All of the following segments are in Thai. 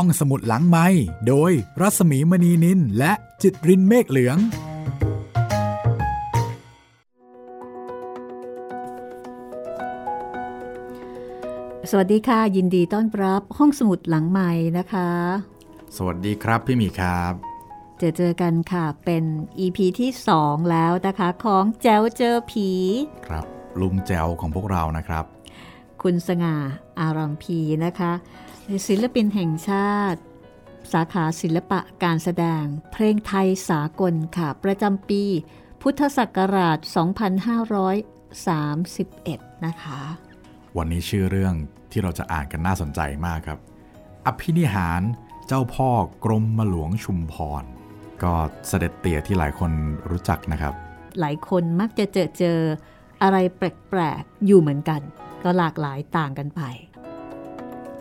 ห้องสมุดหลังไม้โดยรัสมีมณีนินและจิตรินเมฆเหลือง สวัสดีค่ะ ยินดีต้อนรับห้องสมุดหลังใหม่นะคะ สวัสดีครับพี่หมีครับเจอเจอกันค่ะเป็น EP ที่ 2 แล้วนะคะของแจวเจอผี ครับลุงแจวของพวกเรานะครับ คุณสง่าอารามพีนะคะ ศิลปินแห่งชาติ สาขาศิลปะการแสดง เพลงไทยสากลค่ะ ประจำปี พุทธศักราช 2531 นะคะ วันนี้ชื่อเรื่องที่เราจะอ่านกันน่าสนใจมากครับ อภินิหารเจ้าพ่อกรมมหลวงชุมพร ก็เสด็จเตี่ยที่หลายคนรู้จักนะครับ หลายคนมักจะเจอเจออะไรแปลกๆอยู่เหมือนกัน ก็หลากหลายต่างกันไป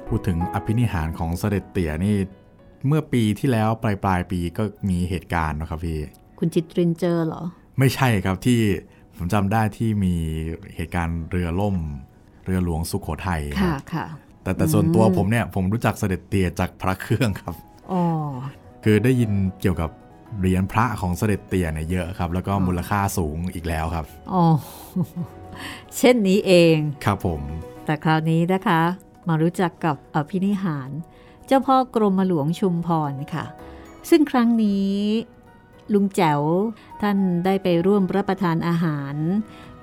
พูดถึงอภินิหารของเสด็จเตี่ยนี่เมื่อปีที่แล้วปลายปลายๆปีก็มีเหตุการณ์นะครับพี่ คุณจิตรินเจอเหรอ ไม่ใช่ครับที่ผมจำได้ที่มีเหตุการณ์เรือล่ม เรือหลวงสุขโขทัยค่ะรับค่ะแต่แต่ส่วนตัวผมเนี่ยผมรู้จักเสด็จเตี่ยจากพระเครื่องครับอ๋อคือได้ยินเกี่ยวกับเหรียญพระของเสด็จเตี่ยเนี่ยเยอะครับ แล้วก็มูลค่าสูงอีกแล้วครับอ๋อเช่นนี้เอง ครับผม แต่คราวนี้นะคะ มารู้จักกับอภินิหาร เจ้าพ่อกรมหลวงชุมพรค่ะ ซึ่งครั้งนี้ลุงแจ๋วท่านได้ไปร่วมรับประทานอาหาร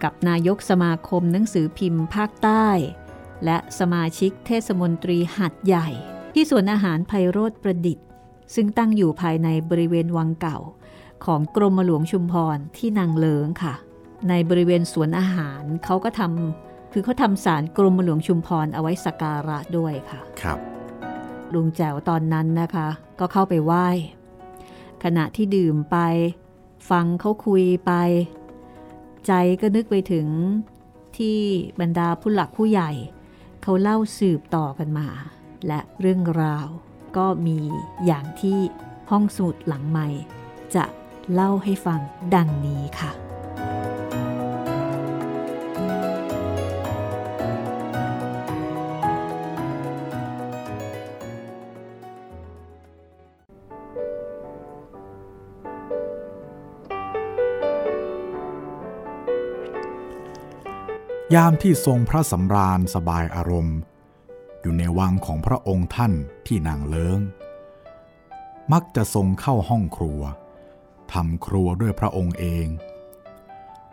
กับนายกสมาคมหนังสือพิมพ์ภาคใต้ และสมาชิกเทศมนตรีหัดใหญ่ ที่สวนอาหารไพโรธประดิษฐ์ ซึ่งตั้งอยู่ภายในบริเวณวังเก่า ของกรมหลวงชุมพรที่นางเลิงค่ะ ในบริเวณสวนอาหารเขาก็ทำ คือเขาทำสารกรมหลวงชุมพรเอาไว้สักการะด้วยค่ะ ครับ ลุงแจ๋วตอนนั้นนะคะ ก็เข้าไปไหว้ ขณะที่ดื่มไป ฟังเขาคุยไป ใจก็นึกไปถึงที่บรรดาผู้หลักผู้ใหญ่ เขาเล่าสืบต่อกันมา และเรื่องราวก็มีอย่างที่ห้องสมุดหลังใหม่ จะเล่าให้ฟังดังนี้ค่ะ ยามที่ทรงพระสำราญสบายอารมณ์ อยู่ในวังของพระองค์ท่านที่นางเลิงมักจะทรงเข้าห้องครัวทำครัวด้วยพระองค์เอง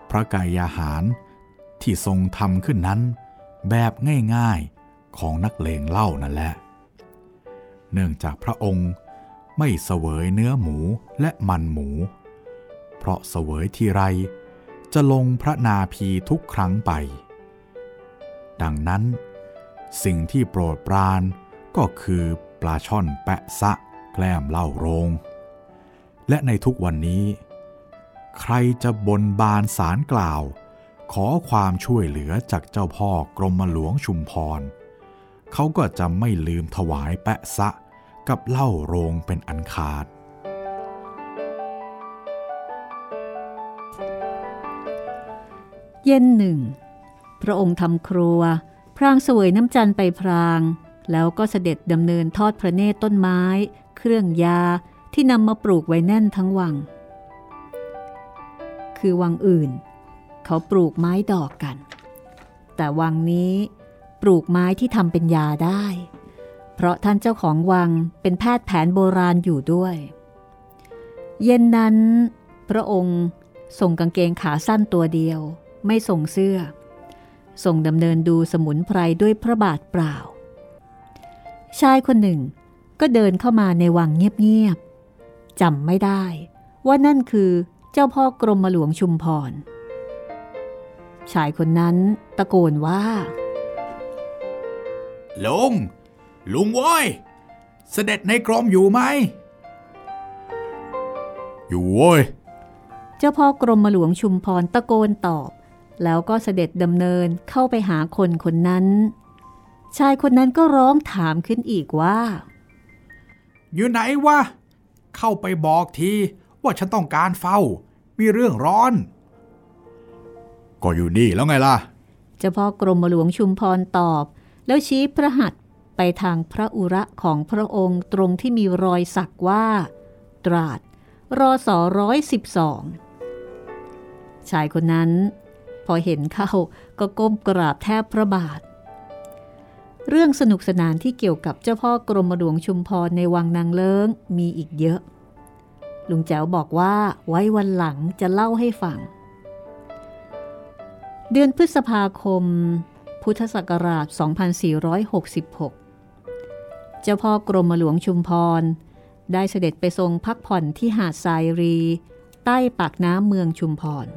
พระกายอาหารที่ทรงทำขึ้นนั้นแบบง่ายๆของนักเลงเล่านั่นแหละ เนื่องจากพระองค์ไม่เสวยเนื้อหมูและมันหมู เพราะเสวยทีไรจะลงพระนาพีทุกครั้งไป ดังนั้น สิ่งที่โปรดปรานก็คือปลาช่อนแปะซะแกล้มเล่าโรง และในทุกวันนี้ ใครจะบนบานสารกล่าว ขอความช่วยเหลือจากเจ้าพ่อกรมหลวงชุมพร เขาก็จะไม่ลืมถวายแปะซะกับเล้าโรงเป็นอันขาด เย็นหนึ่ง พระองค์ทำครัว พรางเสวยน้ำจันทร์ไปพราง แล้วก็เสด็จดำเนินทอดพระเนตรต้นไม้ เครื่องยาที่นำมาปลูกไว้แน่นทั้งวัง คือวังอื่น เขาปลูกไม้ดอกกัน แต่วังนี้ปลูกไม้ที่ทำเป็นยาได้ เพราะท่านเจ้าของวังเป็นแพทย์แผนโบราณอยู่ด้วย เย็นนั้น พระองค์ส่งกางเกงขาสั้นตัวเดียว ไม่ส่งเสื้อ ส่งดำเนินดูสมุนไพรด้วยพระบาทเปล่า ชายคนหนึ่งก็เดินเข้ามาในวังเงียบๆจำไม่ได้ ว่านั่นคือเจ้าพ่อกรมหลวงชุมพร ชายคนนั้นตะโกนว่า ลุง ลุงโว้ยเสด็จในกรมอยู่ไหม อยู่โว้ย เจ้าพ่อกรมหลวงชุมพรตะโกนตอบ แล้วก็เสด็จดำเนินเข้าไปหาคนคนนั้น ชายคนนั้นก็ร้องถามขึ้นอีกว่า อยู่ไหนวะ เข้าไปบอกทีว่าฉันต้องการเฝ้า มีเรื่องร้อน ก็อยู่นี่แล้วไงล่ะ เจ้าพ่อกรมหลวงชุมพรตอบ แล้วชี้พระหัตถ์ไปทางพระอุระของพระองค์ตรงที่มีรอยสักว่า ตราดรอสอร้อยสิบสองชายคนนั้น พอเห็นเข้าก็ก้มกราบแทบพระบาท เรื่องสนุกสนานที่เกี่ยวกับเจ้าพ่อกรมหลวงชุมพรในวังนางเลิ้งมีอีกเยอะ ลุงแจ๋วบอกว่าไว้วันหลังจะเล่าให้ฟัง เดือนพฤษภาคม พุทธศักราช 2466 เจ้าพ่อกรมหลวงชุมพร ได้เสด็จไปทรงพักผ่อนที่หาดทรายรี ใต้ปากน้ำเมืองชุมพร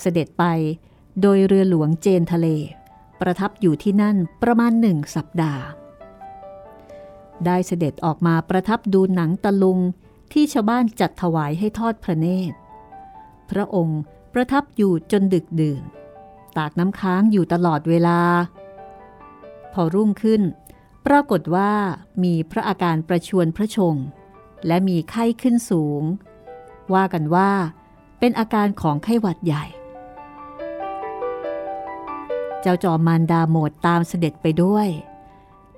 เสด็จไปโดยเรือหลวงเจนทะเล ประทับอยู่ที่นั่นประมาณหนึ่งสัปดาห์ ได้เสด็จออกมาประทับดูหนังตะลุงที่ชาวบ้านจัดถวายให้ทอดพระเนตร พระองค์ประทับอยู่จนดึกดื่น ตากน้ำค้างอยู่ตลอดเวลา พอรุ่งขึ้น ปรากฏว่ามีพระอาการประชวนพระชง และมีไข้ขึ้นสูง ว่ากันว่าเป็นอาการของไข้หวัดใหญ่ เจ้าจอมมารดาโหมดตามเสด็จไปด้วย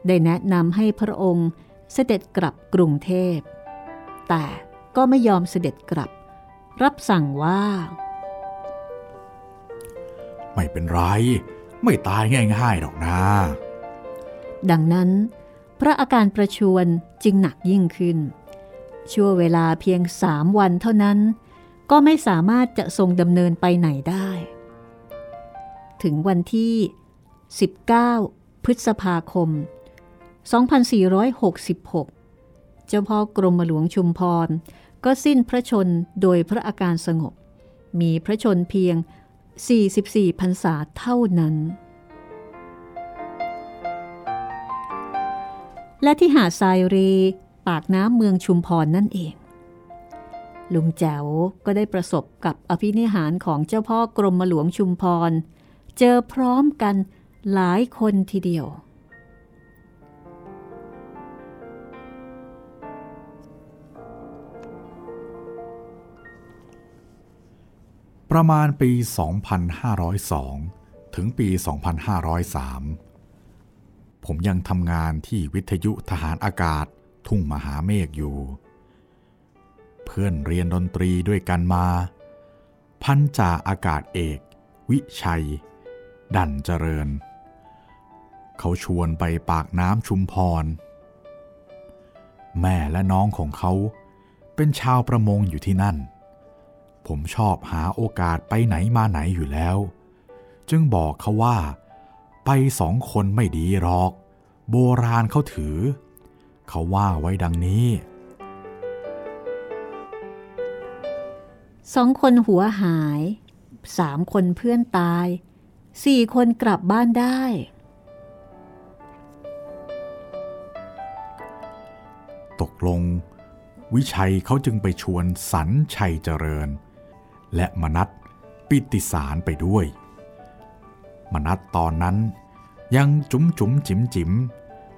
ได้แนะนำให้พระองค์เสด็จกลับกรุงเทพ แต่ก็ไม่ยอมเสด็จกลับ รับสั่งว่า ไม่เป็นไร ไม่ตายง่ายๆหรอกนะ ดังนั้น พระอาการประชวนจึงหนักยิ่งขึ้น ชั่วเวลาเพียงสามวันเท่านั้น ก็ไม่สามารถจะทรงดำเนินไปไหนได้ ถึงวันที่ 19 พฤษภาคม 2466 เจ้าพ่อกรมหลวงชุมพร ก็สิ้นพระชนโดยพระอาการสงบ มีพระชนเพียง 44 พรรษาเท่านั้น และที่หาดทรายรีปากน้ำเมืองชุมพรนั่นเอง ลุงแจ๋วก็ได้ประสบกับอภินิหารของเจ้าพ่อกรมหลวงชุมพร เจอพร้อมกันหลายคนทีเดียว ประมาณปี 2502 ถึงปี 2503 ผมยังทำงานที่วิทยุทหารอากาศทุ่งมหาเมฆอยู่ เพื่อนเรียนดนตรีด้วยกันมา พันจ่าอากาศเอก วิชัย ดันเจริญ เขาชวนไปปากน้ำชุมพร แม่และน้องของเขาเป็นชาวประมงอยู่ที่นั่น ผมชอบหาโอกาสไปไหนมาไหนอยู่แล้ว จึงบอกเขาว่า ไปสองคนไม่ดีหรอก โบราณเขาถือ เขาว่าไว้ดังนี้สองคนหัวหาย สามคนเพื่อนตาย สี่คนกลับบ้านได้ ตกลง วิชัยเขาจึงไปชวนสันชัยเจริญ และมนัตปิติสารไปด้วย มนัตตอนนั้นยังจุ๋มจุ๋มจิ๋มจิ๋ม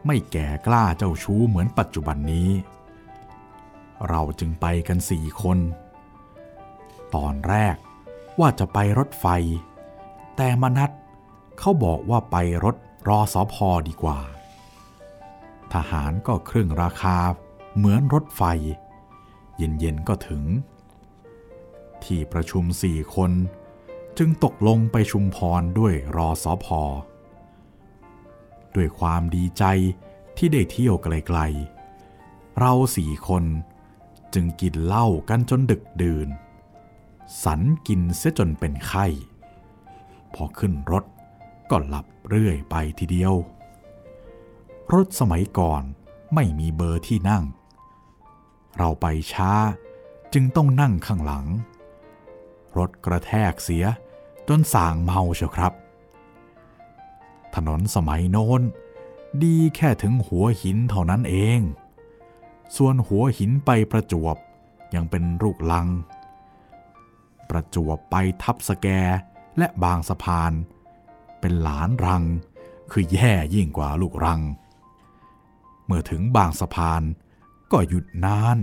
ไม่แก่กล้าเจ้าชู้เหมือนปัจจุบันนี้ เราจึงไปกันสี่คน ตอนแรกว่าจะไปรถไฟ แต่มนัตเขาบอกว่าไปรถรอสอพอดีกว่า ทหารก็ครึ่งราคาเหมือนรถไฟ เย็นๆก็ถึง ที่ประชุมสี่คน จึงตกลงไปชุมพรด้วยรอสอพอ ด้วยความดีใจที่ได้เที่ยวไกลๆ เราสี่คนจึงกินเหล้ากันจนดึกดื่น สันกินเสียจนเป็นไข้ พอขึ้นรถ ก็หลับเรื่อยไปทีเดียว รถสมัยก่อนไม่มีเบอร์ที่นั่ง เราไปช้าจึงต้องนั่งข้างหลัง รถกระแทกเสียจนส่างเมาเชียวครับ ถนนสมัยโน้น ดีแค่ถึงหัวหินเท่านั้นเอง ส่วนหัวหินไปประจวบยังเป็นลูกลัง ประจวบไปทับสแก และบางสะพาน เป็นหลานรัง คือแย่ยิ่งกว่าลูกรัง เมื่อถึงบางสะพานก็หยุดนาน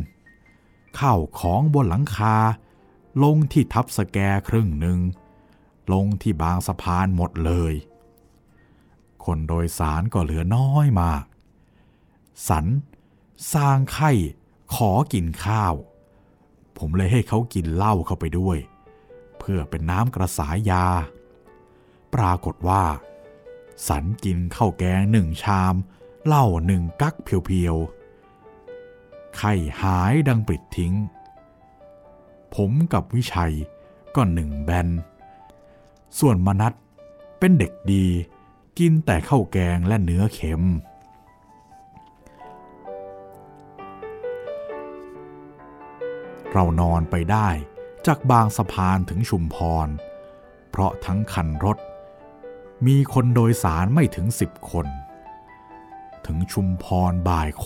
ข้าวของบนหลังคา ลงที่ทับสแกครึ่งหนึ่ง ลงที่บางสะพานหมดเลยคคนโดยสารก็เหลือน้อยมาก สันสร้างไข่ขอกินข้าว ผมเลยให้เขากินเหล้าเข้าไปด้วย เพื่อเป็นน้ำกระสายยา ปรากฏว่า สันกินข้าวแกงหนึ่งชามเหล้าหนึ่งกักเพียวๆ ไข่หายดังปลิดทิ้ง ผมกับวิชัยก็หนึ่งแบน ส่วนมนัดเป็นเด็กดีกินแต่ข้าวแกงและเนื้อเค็ม เรานอนไปได้ จากบางสะพานถึงชุมพร เพราะทั้งคันรถ มีคนโดยสารไม่ถึงสิบคน ถึงชุมพรบ่ายโข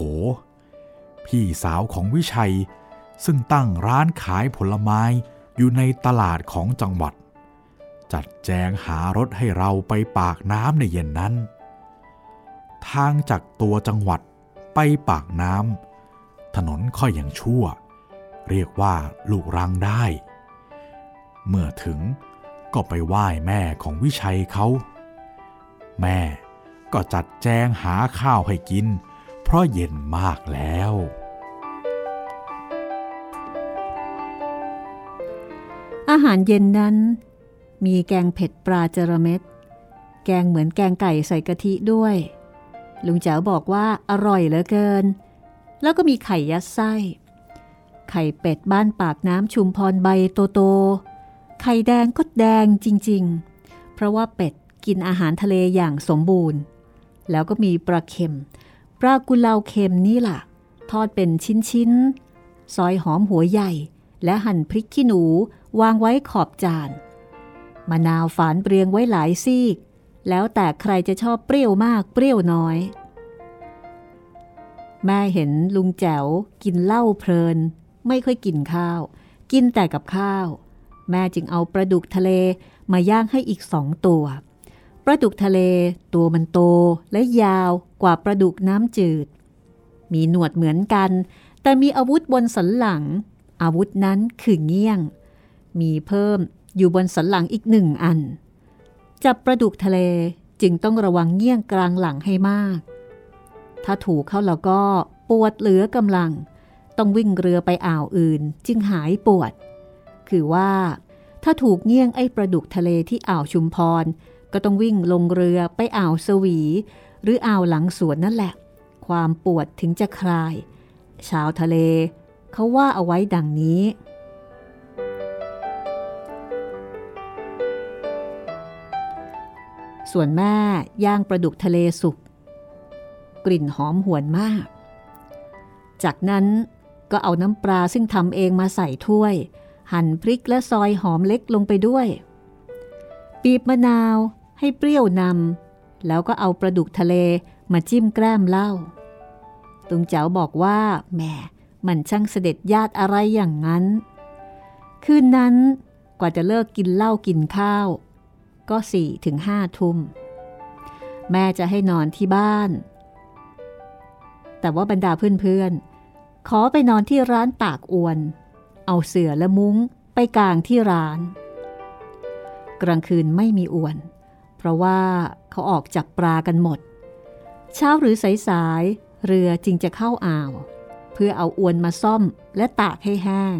พี่สาวของวิชัยซึ่งตั้งร้านขายผลไม้อยู่ในตลาดของจังหวัด จัดแจงหารถให้เราไปปากน้ำในเย็นนั้น ทางจากตัวจังหวัดไปปากน้ำถนนค่อยอย่างชั่ว เรียกว่าลูกรังได้ เมื่อถึงก็ไปไหว้แม่ของวิชัยเขา แม่ก็จัดแจงหาข้าวให้กิน เพราะเย็นมากแล้ว อาหารเย็นนั้น มีแกงเผ็ดปลาจระเม็ด แกงเหมือนแกงไก่ใส่กะทิด้วย ลุงแจ๋วบอกว่าอร่อยเหลือเกิน แล้วก็มีไข่ยัดไส้ ไข่เป็ดบ้านปากน้ำชุมพรใบโตโต ไข่แดงก็แดงจริงๆ เพราะว่าเป็ดกินอาหารทะเลอย่างสมบูรณ์ แล้วก็มีปลาเค็ม ปลากุเลาเค็มนี่ล่ะ ทอดเป็นชิ้นๆ ซอยหอมหัวใหญ่ และหั่นพริกขี้หนูวางไว้ขอบจานมะนาวฝานเปรียงไว้หลายซีก แล้วแต่ใครจะชอบเปรี้ยวมากเปรี้ยวน้อย แม่เห็นลุงแจ๋วกินเหล้าเพลิน ไม่ค่อยกินข้าว กินแต่กับข้าว แม่จึงเอาปลาดุกทะเลมาย่างให้อีกสองตัว ปลาดุกทะเลตัวมันโตและยาวกว่าปลาดุกน้ำจืด มีหนวดเหมือนกัน แต่มีอาวุธบนสันหลัง อาวุธนั้นคือเงี้ยง มีเพิ่มอยู่บนสันหลังอีกหนึ่งอัน จับปลาดุกทะเลจึงต้องระวังเงี้ยงกลางหลังให้มาก ถ้าถูกเข้าแล้วก็ปวดเหลือกำลัง ต้องวิ่งเรือไปอ่าวอื่นจึงหายปวด คือว่า ถ้าถูกเงี้ยงไอ้ปลาดุกทะเลที่อ่าวชุมพร ก็ต้องวิ่งลงเรือไปอ่าวสวี หรืออ่าวหลังสวนนั่นแหละ ความปวดถึงจะคลาย ชาวทะเล เขาว่าเอาไว้ดังนี้ส่วนแม่ย่างปลาดุกทะเลสุก กลิ่นหอมหวนมาก จากนั้นก็เอาน้ำปลาซึ่งทำเองมาใส่ถ้วย หั่นพริกและซอยหอมเล็กลงไปด้วย ปีบมะนาวให้เปรี้ยวนำแล้วก็เอาปลาดุกทะเลมาจิ้มแกล้มเหล้าตุงเจ๋าบอกว่าแหมมันช่างเสด็จญาติอะไรอย่างนั้น คืนนั้นกว่าจะเลิกกินเหล้ากินข้าว ก็สี่ถึงห้าทุ่ม แม่จะให้นอนที่บ้าน แต่ว่าบรรดาเพื่อนๆ ขอไปนอนที่ร้านปากอวน เอาเสื่อและมุ้งไปกางที่ร้าน กลางคืนไม่มีอวน เพราะว่าเขาออกจับปลากันหมด เช้าหรือสายๆเรือจึงจะเข้าอ่าว เพื่อเอาอวนมาซ่อมและตากให้แห้ง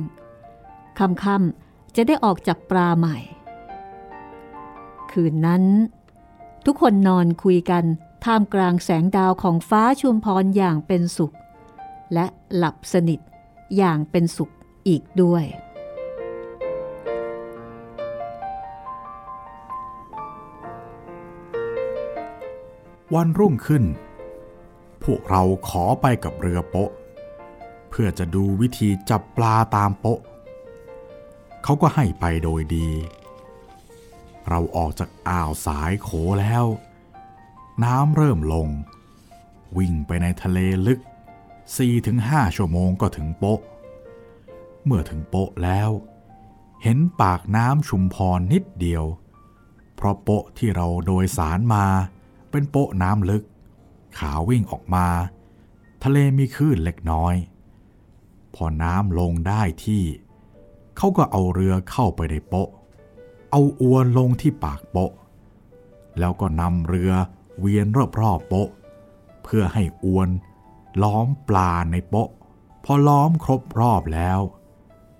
ค่ำๆจะได้ออกจับปลาใหม่ คืนนั้น ทุกคนนอนคุยกันท่ามกลางแสงดาวของฟ้าชุมพรอย่างเป็นสุข และหลับสนิทอย่างเป็นสุข อีกด้วย วันรุ่งขึ้น พวกเราขอไปกับเรือโป๊ะ เพื่อจะดูวิธีจับปลาตามโป๊ะ เขาก็ให้ไปโดยดี เราออกจากอ่าวสายโขแล้ว น้ำเริ่มลง วิ่งไปในทะเลลึก4-5ชั่วโมงก็ถึงโป๊ะ เมื่อถึงโป๊ะแล้ว เห็นปากน้ำชุมพรนิดเดียว เพราะโป๊ะที่เราโดยสารมาเป็นโป๊ะน้ำลึก ขาวิ่งออกมา ทะเลมีคลื่นเล็กน้อย พอน้ำลงได้ที่ เขาก็เอาเรือเข้าไปในโป๊ะเอาอวนลงที่ปากโป๊ะแล้วก็นำเรือเวียนรอบๆโป๊ะเพื่อให้อวนล้อมปลาในโป๊ะพอล้อมครบรอบแล้ว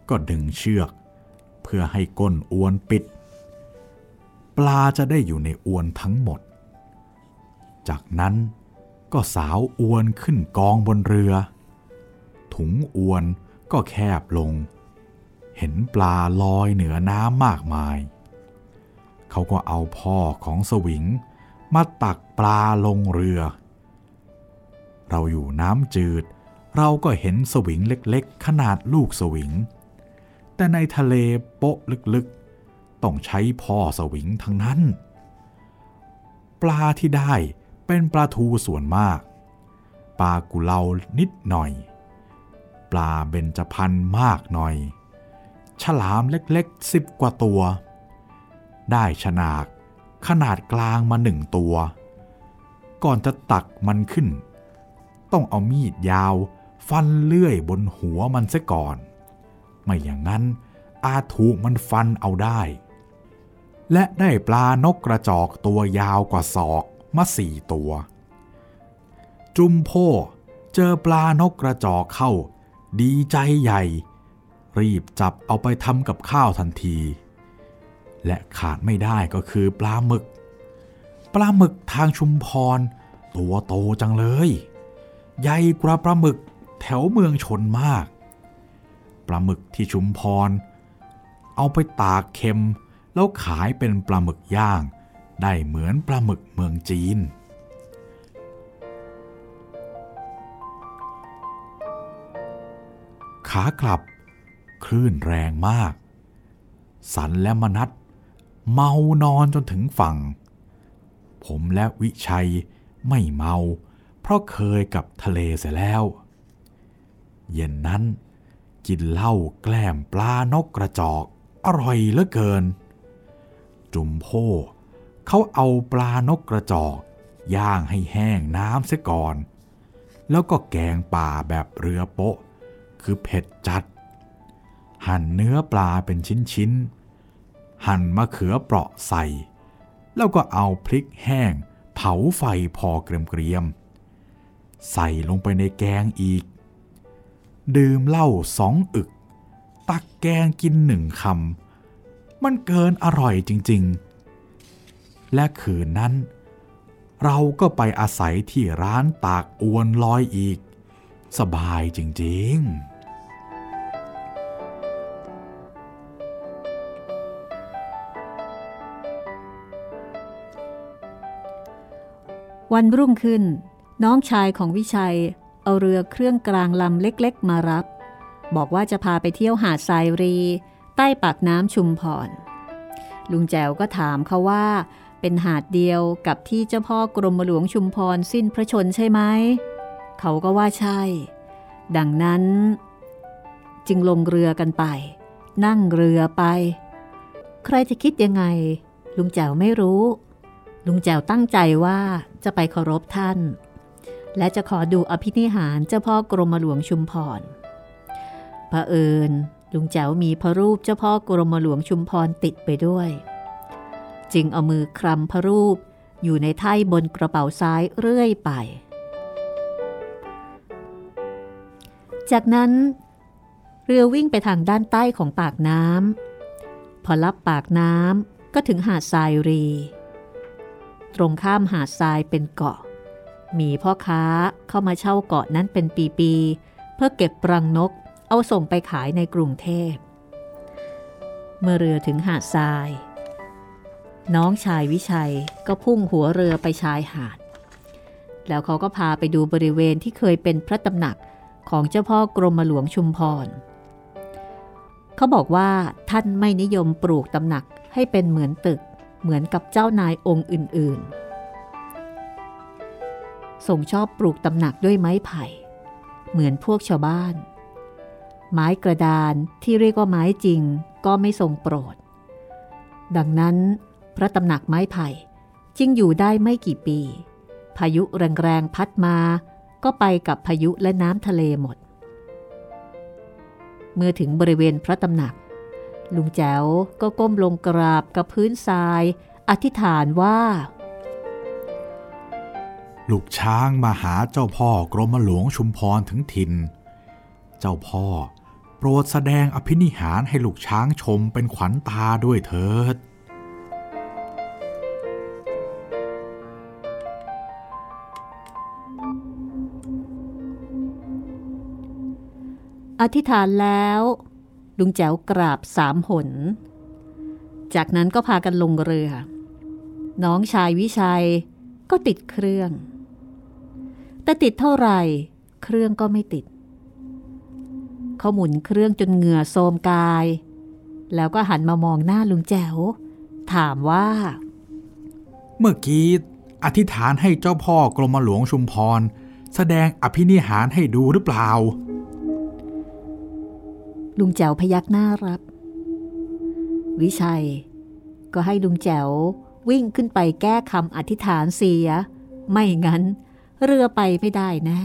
ก็ดึงเชือก เพื่อให้ก้นอวนปิด ปลาจะได้อยู่ในอวนทั้งหมด จากนั้นก็สาวอวนขึ้นกองบนเรือ ถุงอวนก็แคบลง เห็นปลาลอยเหนือน้ำมากมาย เขาก็เอาพ่อของสวิงมาตักปลาลงเรือ เราอยู่น้ำจืด เราก็เห็นสวิงเล็กๆ ขนาดลูกสวิง แต่ในทะเลโป๊ะลึกๆ ต้องใช้พ่อสวิงทั้งนั้น ปลาที่ได้เป็นปลาทูส่วนมาก ปลากุเลานิดหน่อย ปลาเบญจพรรณมากหน่อย ฉลามเล็กๆสิบกว่าตัว ได้ฉนากขนาดกลางมาหนึ่งตัว ก่อนจะตักมันขึ้น ต้องเอามีดยาว ฟันเลื่อยบนหัวมันซะก่อน ไม่อย่างนั้น อาจถูกมันฟันเอาได้ และได้ปลานกกระจอกตัวยาวกว่าศอกมาสี่ตัว จุมโพเจอปลานกกระจอกเข้า ดีใจใหญ่ รีบจับเอาไปทำกับข้าวทันที และขาดไม่ได้ก็คือปลาหมึก ปลาหมึกทางชุมพร ตัวโตจังเลย ใหญ่กว่าปลาหมึกแถวเมืองชนมาก ปลาหมึกที่ชุมพร เอาไปตากเค็มแล้วขายเป็นปลาหมึกย่าง ได้เหมือนปลาหมึกเมืองจีน ขากลับคลื่นแรงมาก สันและมนัดเมานอนจนถึงฝั่ง ผมและวิชัยไม่เมา เพราะเคยกับทะเลเสียแล้ว เย็นนั้น กินเหล้าแกล้มปลานกกระจอก อร่อยเหลือเกิน จุมโพเขาเอาปลานกกระจอก ย่างให้แห้งน้ำเสียก่อน แล้วก็แกงป่าแบบเรือโปะ คือเผ็ดจัด หั่นเนื้อปลาเป็นชิ้นๆ หั่นมะเขือเปราะใส่ แล้วก็เอาพริกแห้ง เผาไฟพอเกรียมๆใส่ลงไปในแกงอีก ดื่มเหล้าสองอึก ตักแกงกินหนึ่งคำ มันเกินอร่อยจริง ๆ และคืนนั้น เราก็ไปอาศัยที่ร้านตากอวนลอยอีก สบายจริง ๆวันรุ่งขึ้น น้องชายของวิชัย เอาเรือเครื่องกลางลำเล็กๆ มารับ บอกว่าจะพาไปเที่ยวหาดทรายรี ใต้ปากน้ำชุมพร ลุงแจวก็ถามเขาว่า เป็นหาดเดียวกับที่เจ้าพ่อกรมหลวงชุมพรสิ้นพระชนใช่ไหม เขาก็ว่าใช่ ดังนั้น จึงลงเรือกันไป นั่งเรือไป ใครจะคิดยังไง ลุงแจวไม่รู้ ลุงแจวตั้งใจว่าจะไปเคารพท่าน และจะขอดูอภินิหารเจ้าพ่อกรมหลวงชุมพรพระเอิญลุงแจวมีพระรูปเจ้าพ่อกรมหลวงชุมพรติดไปด้วย จึงเอามือคลำพระรูปอยู่ในไถ่บนกระเป๋าซ้ายเรื่อยไป จากนั้น เรือวิ่งไปทางด้านใต้ของปากน้ำพอลับปากน้ำก็ถึงหาดทรายรี ตรงข้ามหาดทรายเป็นเกาะ มีพ่อค้าเข้ามาเช่าเกาะนั้นเป็นปีๆเพื่อเก็บรังนกเอาส่งไปขายในกรุงเทพ เมื่อเรือถึงหาดทราย น้องชายวิชัยก็พุ่งหัวเรือไปชายหาด แล้วเขาก็พาไปดูบริเวณที่เคยเป็นพระตำหนักของเจ้าพ่อกรมหลวงชุมพร เขาบอกว่าท่านไม่นิยมปลูกตำหนักให้เป็นเหมือนตึกเหมือนกับเจ้านายองค์อื่นๆ ทรงชอบปลูกตำหนักด้วยไม้ไผ่ เหมือนพวกชาวบ้าน ไม้กระดานที่เรียกว่าไม้จริงก็ไม่ทรงโปรด ดังนั้น พระตำหนักไม้ไผ่จึงอยู่ได้ไม่กี่ปี พายุแรงๆพัดมา ก็ไปกับพายุและน้ำทะเลหมด เมื่อถึงบริเวณพระตำหนัก ลุงแจ๋วก็ก้มลงกราบกับพื้นทราย อธิษฐานว่า ลูกช้างมาหาเจ้าพ่อกรมหลวงชุมพรถึงถิ่น เจ้าพ่อโปรดแสดงอภินิหารให้ลูกช้างชมเป็นขวัญตาด้วยเถิด อธิษฐานแล้ว ลุงแจ๋วกราบสามหน จากนั้นก็พากันลงเรือ น้องชายวิชัยก็ติดเครื่อง แต่ติดเท่าไหร่ เครื่องก็ไม่ติด เขาหมุนเครื่องจนเหงื่อโทมกาย แล้วก็หันมามองหน้าลุงแจ๋ว ถามว่า เมื่อกี้อธิษฐานให้เจ้าพ่อกรมหลวงชุมพร แสดงอภินิหารให้ดูหรือเปล่า ลุงแจ๋วพยักหน้ารับ วิชัย ก็ให้ลุงแจ๋ววิ่งขึ้นไปแก้คำอธิษฐานเสีย ไม่งั้น เรือไปไม่ได้แน่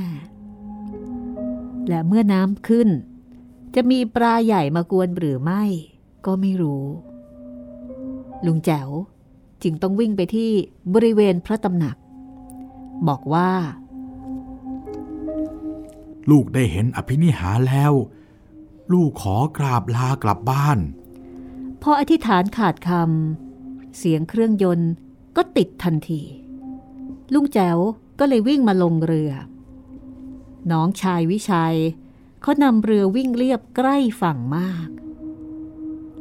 และเมื่อน้ำขึ้น จะมีปลาใหญ่มากวนหรือไม่ ก็ไม่รู้ ลุงแจ๋วจึงต้องวิ่งไปที่บริเวณพระตำหนัก บอกว่า ลูกได้เห็นอภินิหารแล้ว ลูกขอกราบลากลับบ้าน พออธิษฐานขาดคำเสียงเครื่องยนต์ก็ติดทันที ลุงแจ๋ว ก็เลยวิ่งมาลงเรือ น้องชายวิชัยเขานำเรือวิ่งเรียบใกล้ฝั่งมาก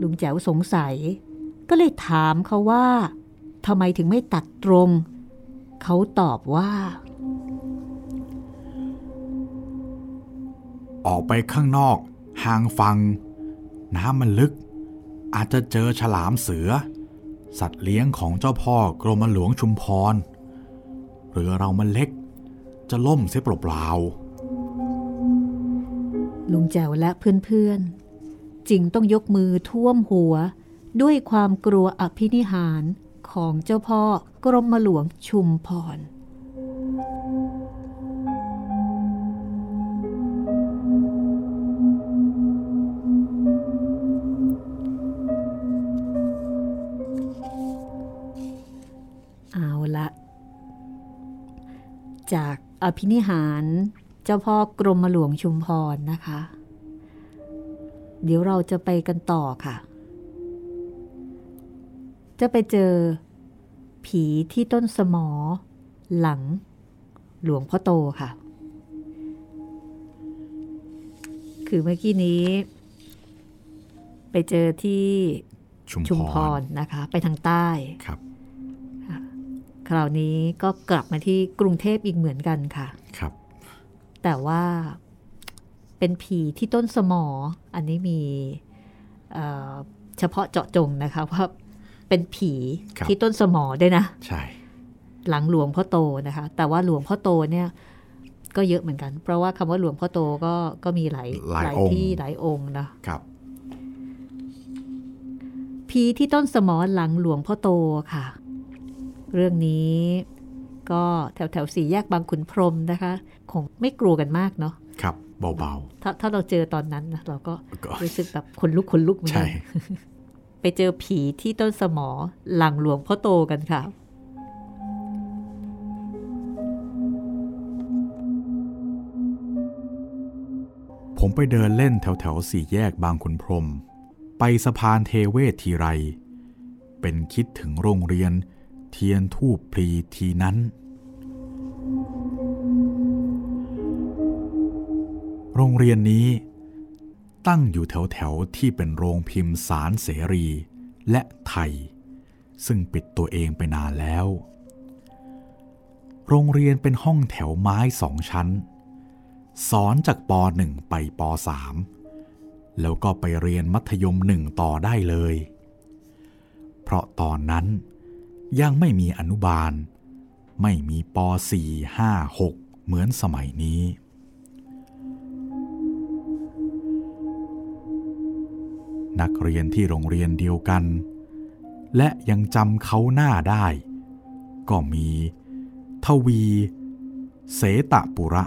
ลุงแจ๋วสงสัย ก็เลยถามเขาว่าทำไมถึงไม่ตัดตรง เขาตอบว่า ออกไปข้างนอกห่างฟัง น้ำมันลึก อาจจะเจอฉลามเสือ สัตว์เลี้ยงของเจ้าพ่อกรมหลวงชุมพร เรือเรามันเล็ก จะล่มเสียเปล่าลุงแจวและเพื่อนๆจึงต้องยกมือท่วมหัว ด้วยความกลัวอภินิหารของเจ้าพ่อกรมหลวงชุมพร จากอภินิหารเจ้าพ่อกรมหลวงชุมพรนะคะ เดี๋ยวเราจะไปกันต่อค่ะ จะไปเจอ ผีที่ต้นสมอ หลัง หลวงพ่อโตค่ะ คือเมื่อกี้นี้ ไปเจอที่ชุมชุมพรรนะคะ ไปทางใต้ครับ คราวนี้ก็กลับมาที่กรุงเทพอีกเหมือนกันค่ะ ครับ แต่ว่าเป็นผีที่ต้นสมอ อันนี้มีเอ่อเฉพาะเจาะจงนะคะว่าเป็นผีครับที่ต้นสมอด้วยนะ ใช่ หลังหลวงพ่อโตนะคะ แต่ว่าหลวงพ่อโตเนี่ยก็เยอะเหมือนกัน เพราะว่าคำว่าหลวงพ่อโตก็ก็มีหลายหลายองค์ที่หลายองค์นะครับผีที่ต้นสมอหลังหลวงพ่อโตค่ะ เรื่องนี้ ก็แถวแถวสี่แยกบางขุนพรหมนะคะ คงไม่กลัวกันมากเนาะครับเบาถ้าถ้าเราเจอตอนนั้นนะเราก็ๆก็รู้สึกแบบขนลุกขนลุกเหมือนใช่กันไปเจอผีที่ต้นสมอหลังหลวงพ่อโตกันค่ะผมไปเดินเล่นแถวแถวๆสี่แยกบางขุนพรหมไปสะพานเทเวศทีไร เป็นคิดถึงโรงเรียน เทียนทูบพลีทีนั้น โรงเรียนนี้ตั้งอยู่แถวแถวที่เป็นโรงพิมพ์สารเสรีและไทย ซึ่งปิดตัวเองไปนานแล้ว โรงเรียนเป็นห้องแถวไม้สองชั้น สอนจากป .1 ไปป .3 แล้วก็ไปเรียนมัธยมหนึ่งต่อได้เลย เพราะตอนนั้น ยังไม่มีอนุบาล ไม่มีป .4 5 6 เหมือนสมัยนี้ นักเรียนที่โรงเรียนเดียวกัน และยังจำเขาหน้าได้ ก็มี ทวี เสตะปุระ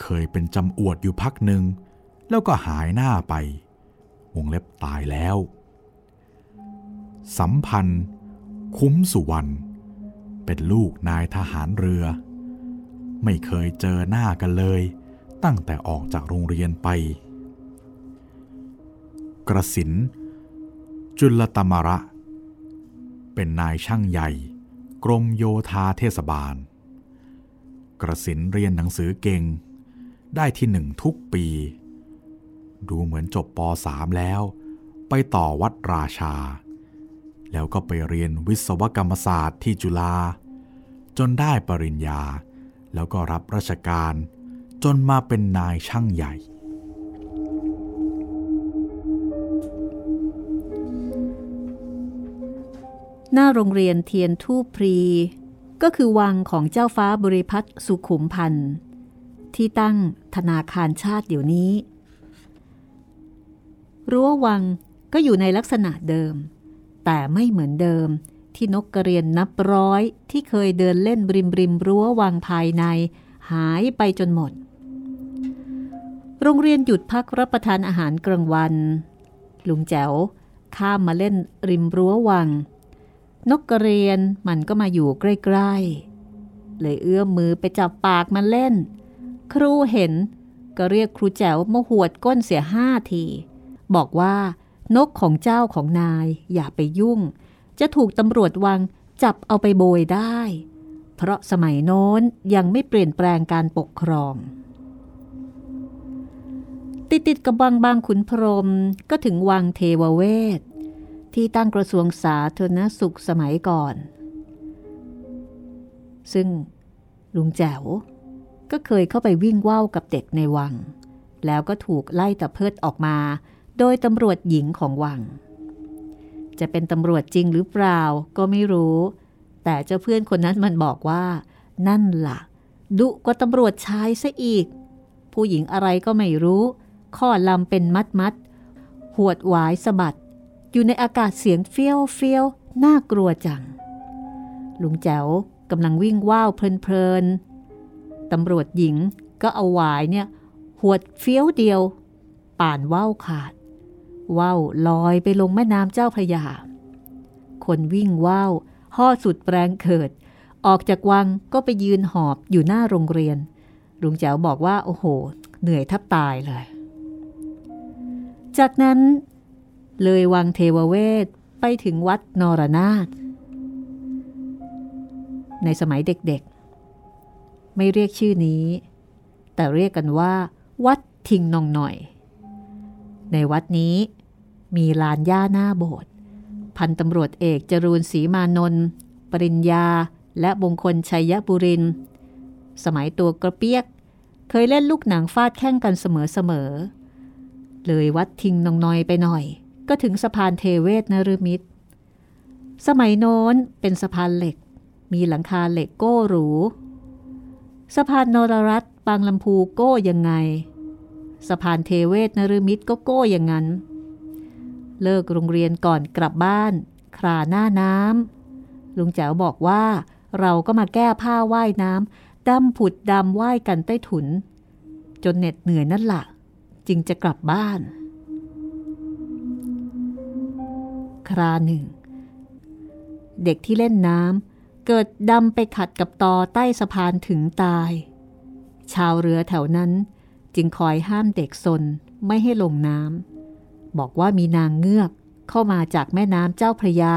เคยเป็นจำอวดอยู่พักหนึ่ง แล้วก็หายหน้าไปวงเล็บตายแล้ว สัมพันธ์ คุ้มสุวรรณเป็นลูกนายทหารเรือ ไม่เคยเจอหน้ากันเลย ตั้งแต่ออกจากโรงเรียนไป กระสิน จุลตมระ เป็นนายช่างใหญ่ กรมโยธาเทศบาล กระสินเรียนหนังสือเก่ง ได้ที่หนึ่งทุกปี ดูเหมือนจบป .3 แล้ว ไปต่อวัดราชา แล้วก็ไปเรียนวิศวกรรมศาสตร์ที่จุฬาจนได้ปริญญา แล้วก็รับราชการ จนมาเป็นนายช่างใหญ่ หน้าโรงเรียนเทียนทูพรี ก็คือวังของเจ้าฟ้าบริพัตรสุขุมพันธ์ที่ตั้งธนาคารชาติเดี๋ยวนี้ รั้ววังก็อยู่ในลักษณะเดิม แต่ไม่เหมือนเดิม ที่นกกระเรียนนับร้อยที่เคยเดินเล่นริมริมรั้ววังภายใน หายไปจนหมด โรงเรียนหยุดพักรับประทานอาหารกลางวัน ลุงแจ๋วข้ามมาเล่นริมรั้ววัง นกกระเรียนมันก็มาอยู่ใกล้ๆ เลยเอื้อมมือไปจับปากมันเล่น ครูเห็นก็เรียกครูแจ๋วมาหวดก้นเสียห้าที บอกว่า นกของเจ้าของนายอย่าไปยุ่ง จะถูกตำรวจวังจับเอาไปโบยได้ เพราะสมัยโน้นยังไม่เปลี่ยนแปลงการปกครอง ติดติดกับวังบางขุนพรมก็ถึงวังเทวเวศที่ตั้งกระทรวงสาธารณสุขสมัยก่อน ซึ่งลุงแจ๋วก็เคยเข้าไปวิ่งว่าวกับเด็กในวัง แล้วก็ถูกไล่ตะเพิดออกมา โดยตำรวจหญิงของวัง จะเป็นตำรวจจริงหรือเปล่าก็ไม่รู้ แต่เจ้าเพื่อนคนนั้นมันบอกว่า นั่นละ่ะ ดุกว่าตำรวจชายซะอีก ผู้หญิงอะไรก็ไม่รู้ ข้อลำเป็นมัดมัดหวดหวายสะบัด อยู่ในอากาศเสียงเฟี้ยวเฟี้ยวน่ากลัวจัง ลุงแจ๋วกำลังวิ่งว่าวเพลินๆตำรวจหญิงก็เอาหวายเนี่ยหวดเฟี้ยวเดียว ป่านว่าวขาด ว่าวลอยไปลงแม่น้ำเจ้าพระยา คนวิ่งว่าวห่อสุดแรงเกิด ออกจากวังก็ไปยืนหอบอยู่หน้าโรงเรียน ลุงแจ๋วบอกว่า โอ้โห เหนื่อยทับตายเลย จากนั้น เลยวังเทวเวศไปถึงวัดนรนาถในสมัยเด็กๆ ไม่เรียกชื่อนี้ แต่เรียกกันว่า วัดทิงนองหน่อย ในวัดนี้มีลานหญ้าหน้าโบสถ์พันตำรวจเอกจรูนศรีมานนท์ปริญญา และบงคลชัยบุริน สมัยตัวกระเปียก เคยเล่นลูกหนังฟาดแข่งกันเสมอๆ เลยวัดทิ้งนองนอยไปหน่อย ก็ถึงสะพานเทเวศนรมิตร สมัยโน้นเป็นสะพานเหล็ก มีหลังคาเหล็กโก้หรู สะพานนรรัตบางลำพูโก้ยังไง สะพานเทเวศนรมิตรก็โก้อย่างนั้น เลิกโรงเรียนก่อนกลับบ้าน คราหน้าน้ำลุงแจ๋วบอกว่าเราก็มาแก้ผ้าว่ายน้ำดำผุดดำว่ายกันใต้ถุน จนเหน็ดเหนื่อยนั่นละ่ะ จึงจะกลับบ้าน คราหนึ่ง เด็กที่เล่นน้ำเกิดดำไปขัดกับตอใต้สะพานถึงตาย ชาวเรือแถวนั้น จึงคอยห้ามเด็กซนไม่ให้ลงน้ำบอกว่ามีนางเงือกเข้ามาจากแม่น้ำเจ้าพระยา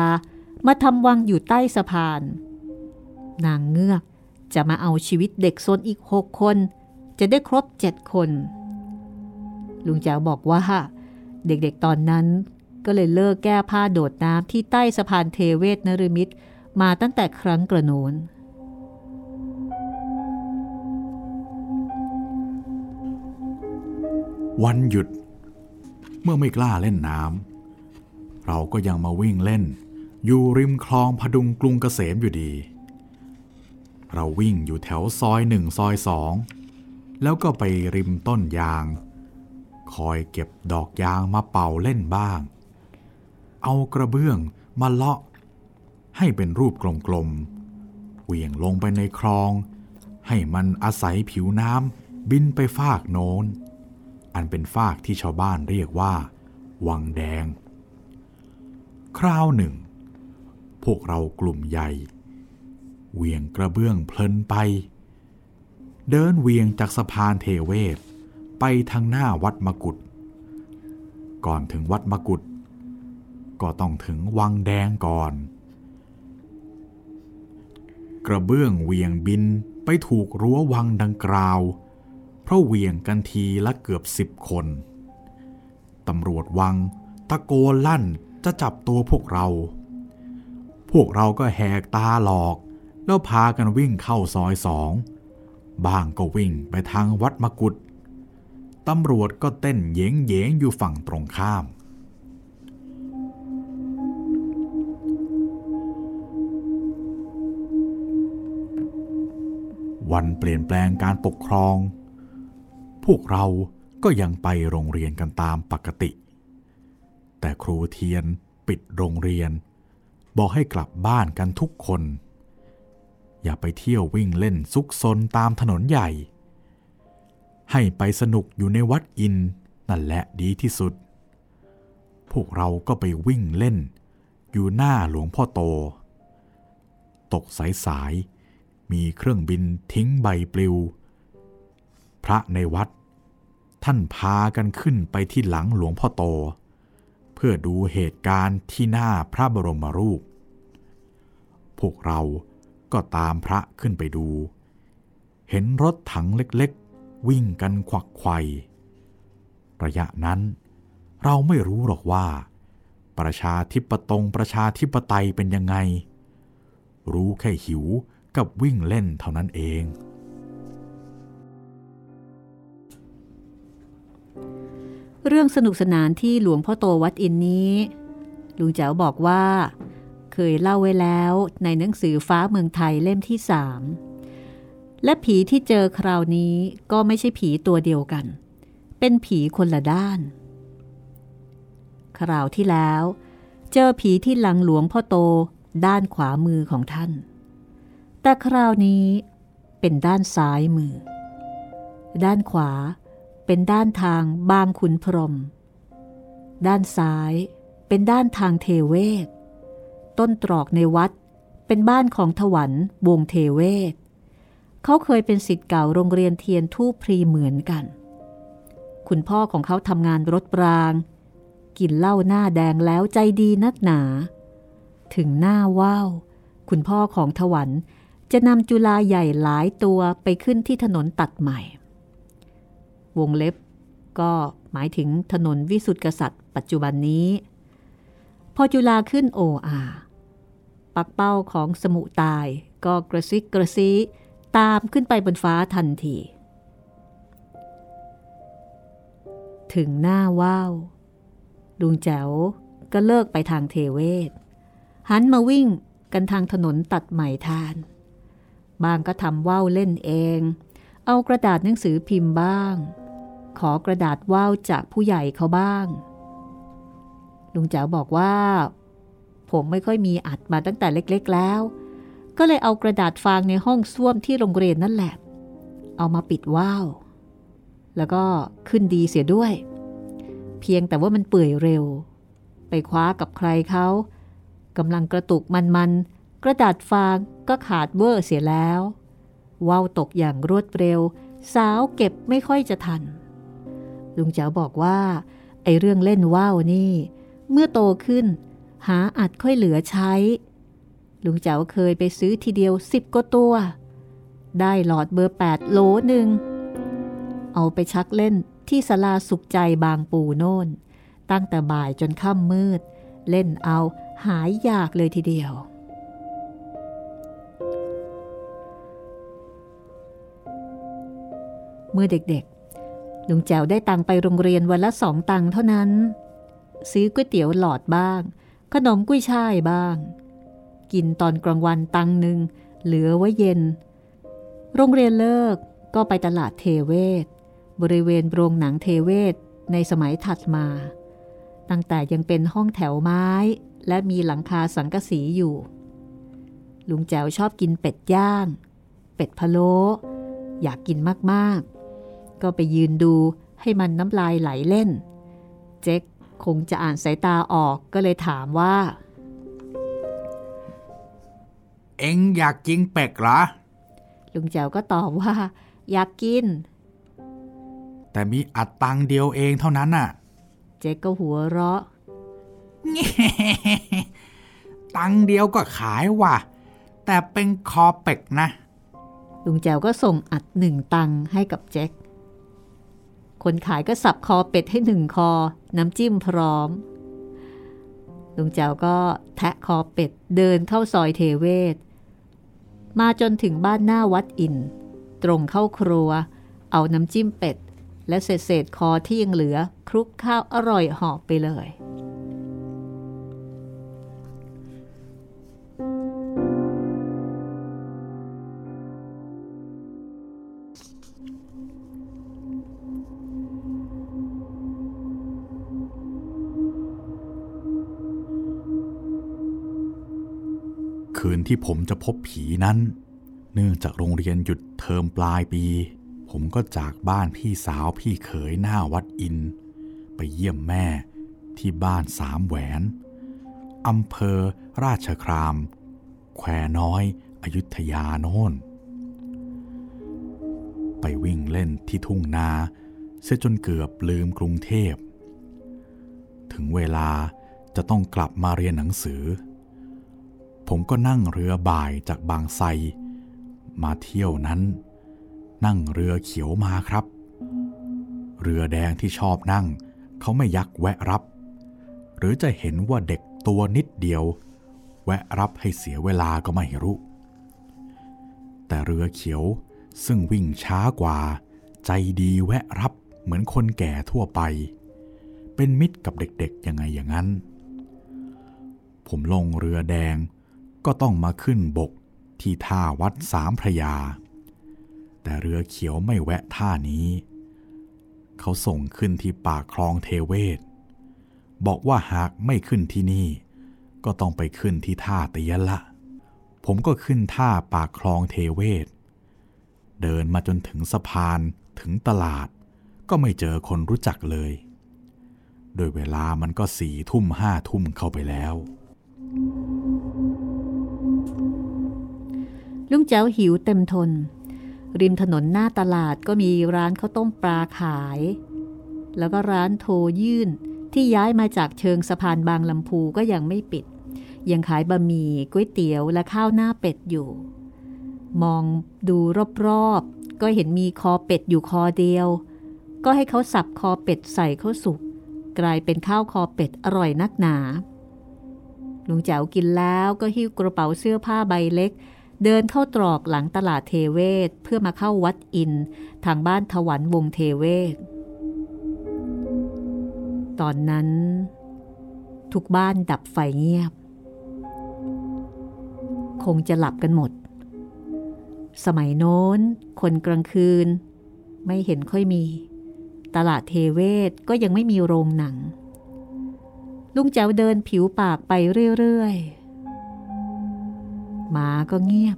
มาทำวังอยู่ใต้สะพาน นางเงือกจะมาเอาชีวิตเด็กซนอีกหกคน จะได้ครบเจ็ดคน ลุงแจ๋วบอกว่า เด็กๆตอนนั้นก็เลยเลิกแก้ผ้าโดดน้ำที่ใต้สะพานเทเวศนรมิตรมาตั้งแต่ครั้งกระโนน วันหยุด เมื่อไม่กล้าเล่นน้ำเราก็ยังมาวิ่งเล่น อยู่ริมคลองพดุงกรุงเกษมอยู่ดี เราวิ่งอยู่แถวซอยหนึ่งซอยสองแล้วก็ไปริมต้นยาง คอยเก็บดอกยางมาเป่าเล่นบ้าง เอากระเบื้องมาเลาะ ให้เป็นรูปกลมๆเหวี่ยงลงไปในคลอง ให้มันอาศัยผิวน้ำบินไปฟากโน้น อันเป็นฟากที่ชาวบ้านเรียกว่า วังแดง คราวหนึ่ง พวกเรากลุ่มใหญ่ เวียงกระเบื้องเพลินไป เดินเวียงจากสะพานเทเวศ ไปทางหน้าวัดมกุฎก่อนถึงวัดมกุฎก็ต้องถึงวังแดงก่อน กระเบื้องเวียงบินไปถูกรั้ววังดังกล่าว เพราะเวียงกันทีละเกือบสิบคน ตำรวจวังตะโกนลั่นจะจับตัวพวกเรา พวกเราก็แหกตาหลอก แล้วพากันวิ่งเข้าซอยสองบางก็วิ่งไปทางวัดมกุฎตำรวจก็เต้นเยงเยงอยู่ฝั่งตรงข้าม วันเปลี่ยนแปลงการปกครอง พวกเราก็ยังไปโรงเรียนกันตามปกติ แต่ครูเทียนปิดโรงเรียน บอกให้กลับบ้านกันทุกคน อย่าไปเที่ยววิ่งเล่นซุกซนตามถนนใหญ่ ให้ไปสนุกอยู่ในวัดอินนั่นแหละดีที่สุด พวกเราก็ไปวิ่งเล่น อยู่หน้าหลวงพ่อโต ตกสายสายมีเครื่องบินทิ้งใบปลิว พระในวัด ท่านพากันขึ้นไปที่หลังหลวงพ่อโต เพื่อดูเหตุการณ์ที่หน้าพระบรมรูป พวกเราก็ตามพระขึ้นไปดู เห็นรถถังเล็กๆ วิ่งกันควักไขว่ระยะนั้นเราไม่รู้หรอกว่า ประชาธิปตงประชาธิปไตยเป็นยังไง รู้แค่หิวกับวิ่งเล่นเท่านั้นเอง เรื่องสนุกสนานที่หลวงพ่อโตวัดอินนี้ลุงแจ๋วบอกว่า เคยเล่าไว้แล้วในหนังสือฟ้าเมืองไทยเล่มที่สามและผีที่เจอคราวนี้ก็ไม่ใช่ผีตัวเดียวกัน เป็นผีคนละด้าน คราวที่แล้ว เจอผีที่หลังหลวงพ่อโตด้านขวามือของท่าน แต่คราวนี้เป็นด้านซ้ายมือ ด้านขวา เป็นด้านทางบางขุนพรม ด้านซ้ายเป็นด้านทางเทเวศ ต้นตรอกในวัดเป็นบ้านของถวันวงเทเวศ เขาเคยเป็นสิทธิ์เก่าโรงเรียนเทียนทูพรีเหมือนกัน คุณพ่อของเขาทำงานรถราง กินเหล้าหน้าแดงแล้วใจดีนักหนา ถึงหน้าว่าวคุณพ่อของถวันจะนำจุลาใหญ่หลายตัวไปขึ้นที่ถนนตัดใหม่ วงเล็บ ก็หมายถึงถนนวิสุทธิกษัตริย์ ปัจจุบันนี้ พอจุลาขึ้นโออาปักเป้าของสมุตาย ก็กระซิกกระซีตามขึ้นไปบนฟ้าทันที ถึงหน้าว่าวลุงแจ๋วก็เลิกไปทางเทเวศ หันมาวิ่งกันทางถนนตัดใหม่ทาน บางก็ทำว่าวเล่นเอง เอากระดาษหนังสือพิมพ์บ้าง ขอกระดาษว่าวจากผู้ใหญ่เขาบ้าง ลุงแจ๋วบอกว่า ผมไม่ค่อยมีอัดมาตั้งแต่เล็กๆแล้ว ก็เลยเอากระดาษฟางในห้องส้วมที่โรงเรียนนั่นแหละ เอามาปิดว่าวแล้วก็ขึ้นดีเสียด้วย เพียงแต่ว่ามันเปื่อยเร็ว ไปคว้ากับใครเขากำลังกระตุกมันๆกระดาษฟางก็ขาดเวอร์เสียแล้วว่าวตกอย่างรวดเร็ว สาวเก็บไม่ค่อยจะทัน ลุงเจ๋าบอกว่า ไอเรื่องเล่นว่าวนี่ เมื่อโตขึ้น หาอัดค่อยเหลือใช้ ลุงเจ๋าเคยไปซื้อทีเดียวสิบกว่าตัว ได้หลอดเบอร์แปดโหลหนึ่ง เอาไปชักเล่นที่สลาสุขใจบางปูโน่น ตั้งแต่บ่ายจนค่ำมืด เล่นเอาหายยากเลยทีเดียวเมื่อเด็ก ลุงแจวได้ตังไปโรงเรียนวันละสองตังเท่านั้น ซื้อก๋วยเตี๋ยวหลอดบ้าง ขนมกุ้ยช่ายบ้าง กินตอนกลางวันตังหนึ่งเหลือไว้เย็น โรงเรียนเลิกก็ไปตลาดเทเวศ บริเวณโรงหนังเทเวศในสมัยถัดมา ตั้งแต่ยังเป็นห้องแถวไม้ และมีหลังคาสังกะสีอยู่ ลุงแจวชอบกินเป็ดย่าง เป็ดพะโล้อยากกินมากๆ ก็ไปยืนดูให้มันน้ำลายไหลเล่น เจ๊กคงจะอ่านสายตาออกก็เลยถามว่า เอ็งอยากกินเป็กเหรอ ลุงแจวก็ตอบว่า อยากกิน แต่มีอัดตังเดียวเองเท่านั้นน่ะ เจ๊กก็หัวเราะ ตังเดียวก็ขายว่ะ แต่เป็นคอเป็กนะ ลุงแจวก็ส่งอัดหนึ่งตังให้กับแจ็ค คนขายก็สับคอเป็ดให้หนึ่งคอ น้ำจิ้มพร้อม ลุงแจวก็แทะคอเป็ดเดินเข้าซอยเทเวศ มาจนถึงบ้านหน้าวัดอิน ตรงเข้าครัว เอาน้ำจิ้มเป็ด และเศษเศษคอที่ยังเหลือคลุกข้าวอร่อยหอบไปเลย คืนที่ผมจะพบผีนั้น เนื่องจากโรงเรียนหยุดเทอมปลายปี ผมก็จากบ้านพี่สาวพี่เขยหน้าวัดอิน ไปเยี่ยมแม่ที่บ้านสามแหวนอำเภอราชคราม แควน้อย อยุธยาโน่น ไปวิ่งเล่นที่ทุ่งนาเสียจนเกือบลืมกรุงเทพ ถึงเวลาจะต้องกลับมาเรียนหนังสือ ผมก็นั่งเรือบ่ายจากบางไทรมาเที่ยวนั้น นั่งเรือเขียวมาครับ เรือแดงที่ชอบนั่ง เขาไม่ยักแวะรับ หรือจะเห็นว่าเด็กตัวนิดเดียว แวะรับให้เสียเวลาก็ไม่รู้ แต่เรือเขียวซึ่งวิ่งช้ากว่า ใจดีแวะรับเหมือนคนแก่ทั่วไป เป็นมิตรกับเด็กๆยังไงอย่างนั้น ผมลงเรือแดง ก็ต้องมาขึ้นบกที่ท่าวัดสามพระยา แต่เรือเขียวไม่แวะท่านี้ เขาส่งขึ้นที่ปากคลองเทเวศ บอกว่าหากไม่ขึ้นที่นี่ ก็ต้องไปขึ้นที่ท่าเตียละ ผมก็ขึ้นท่าปากคลองเทเวศ เดินมาจนถึงสะพานถึงตลาด ก็ไม่เจอคนรู้จักเลย โดยเวลามันก็สี่ทุ่มห้าทุ่มเข้าไปแล้ว ลุงแจ๋วหิวเต็มทน ริมถนนหน้าตลาดก็มีร้านข้าวต้มปลาขาย แล้วก็ร้านโทยื่นที่ย้ายมาจากเชิงสะพานบางลำพูก็ยังไม่ปิด ยังขายบะหมี่ก๋วยเตี๋ยวและข้าวหน้าเป็ดอยู่ มองดูรอบๆ ก็เห็นมีคอเป็ดอยู่คอเดียว ก็ให้เขาสับคอเป็ดใส่ข้าวสุก กลายเป็นข้าวคอเป็ดอร่อยนักหนาลุงแจ๋วกินแล้วก็หิ้วกระเป๋าเสื้อผ้าใบเล็ก เดินเข้าตรอกหลังตลาดเทเวศเพื่อมาเข้าวัดอิน ทางบ้านถวันวงเทเวศ ตอนนั้น ทุกบ้านดับไฟเงียบ คงจะหลับกันหมด สมัยโน้น คนกลางคืน ไม่เห็นค่อยมี ตลาดเทเวศก็ยังไม่มีโรงหนัง ลุงแจ๋วเดินผิวปากไปเรื่อยๆ หมาก็เงียบ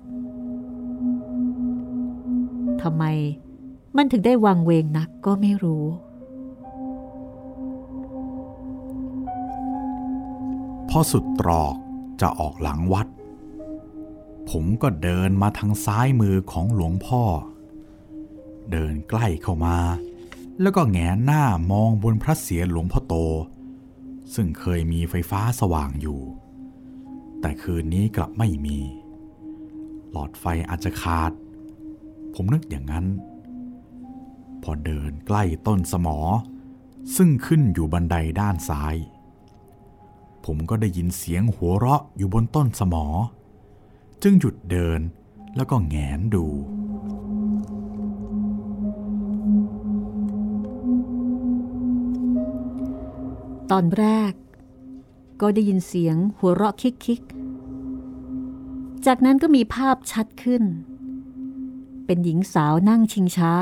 ทำไมมันถึงได้วังเวงนักก็ไม่รู้ พอสุดตรอกจะออกหลังวัด ผมก็เดินมาทางซ้ายมือของหลวงพ่อ เดินใกล้เข้ามา แล้วก็แงนหน้ามองบนพระเศียรหลวงพ่อโต ซึ่งเคยมีไฟฟ้าสว่างอยู่ แต่คืนนี้กลับไม่มี หลอดไฟอาจจะขาด ผมนึกอย่างนั้น พอเดินใกล้ต้นสมอ ซึ่งขึ้นอยู่บันไดด้านซ้าย ผมก็ได้ยินเสียงหัวเราะอยู่บนต้นสมอ จึงหยุดเดินแล้วก็แงนดูตอนแรก ก็ได้ยินเสียงหัวเราะคิกๆจากนั้นก็มีภาพชัดขึ้น เป็นหญิงสาวนั่งชิงช้า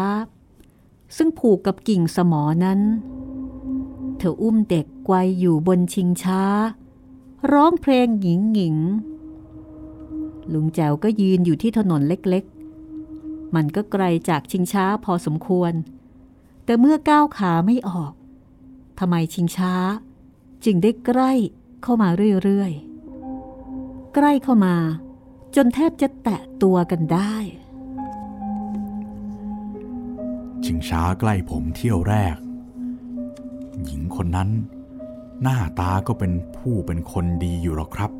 ซึ่งผูกกับกิ่งสมอนั้น เธออุ้มเด็กไกวอยู่บนชิงช้า ร้องเพลงหญิงหญิง ลุงแจวก็ยืนอยู่ที่ถนนเล็กๆ มันก็ไกลจากชิงช้าพอสมควร แต่เมื่อก้าวขาไม่ออกทำไมชิงช้า จึงได้ใกล้ เข้ามาเรื่อยๆ ใกล้เข้ามา จนแทบจะแตะตัวกันได้ ชิงช้าใกล้ผมเที่ยวแรก หญิงคนนั้น หน้าตาก็เป็นผู้เป็นคนดีอยู่หรอกครับ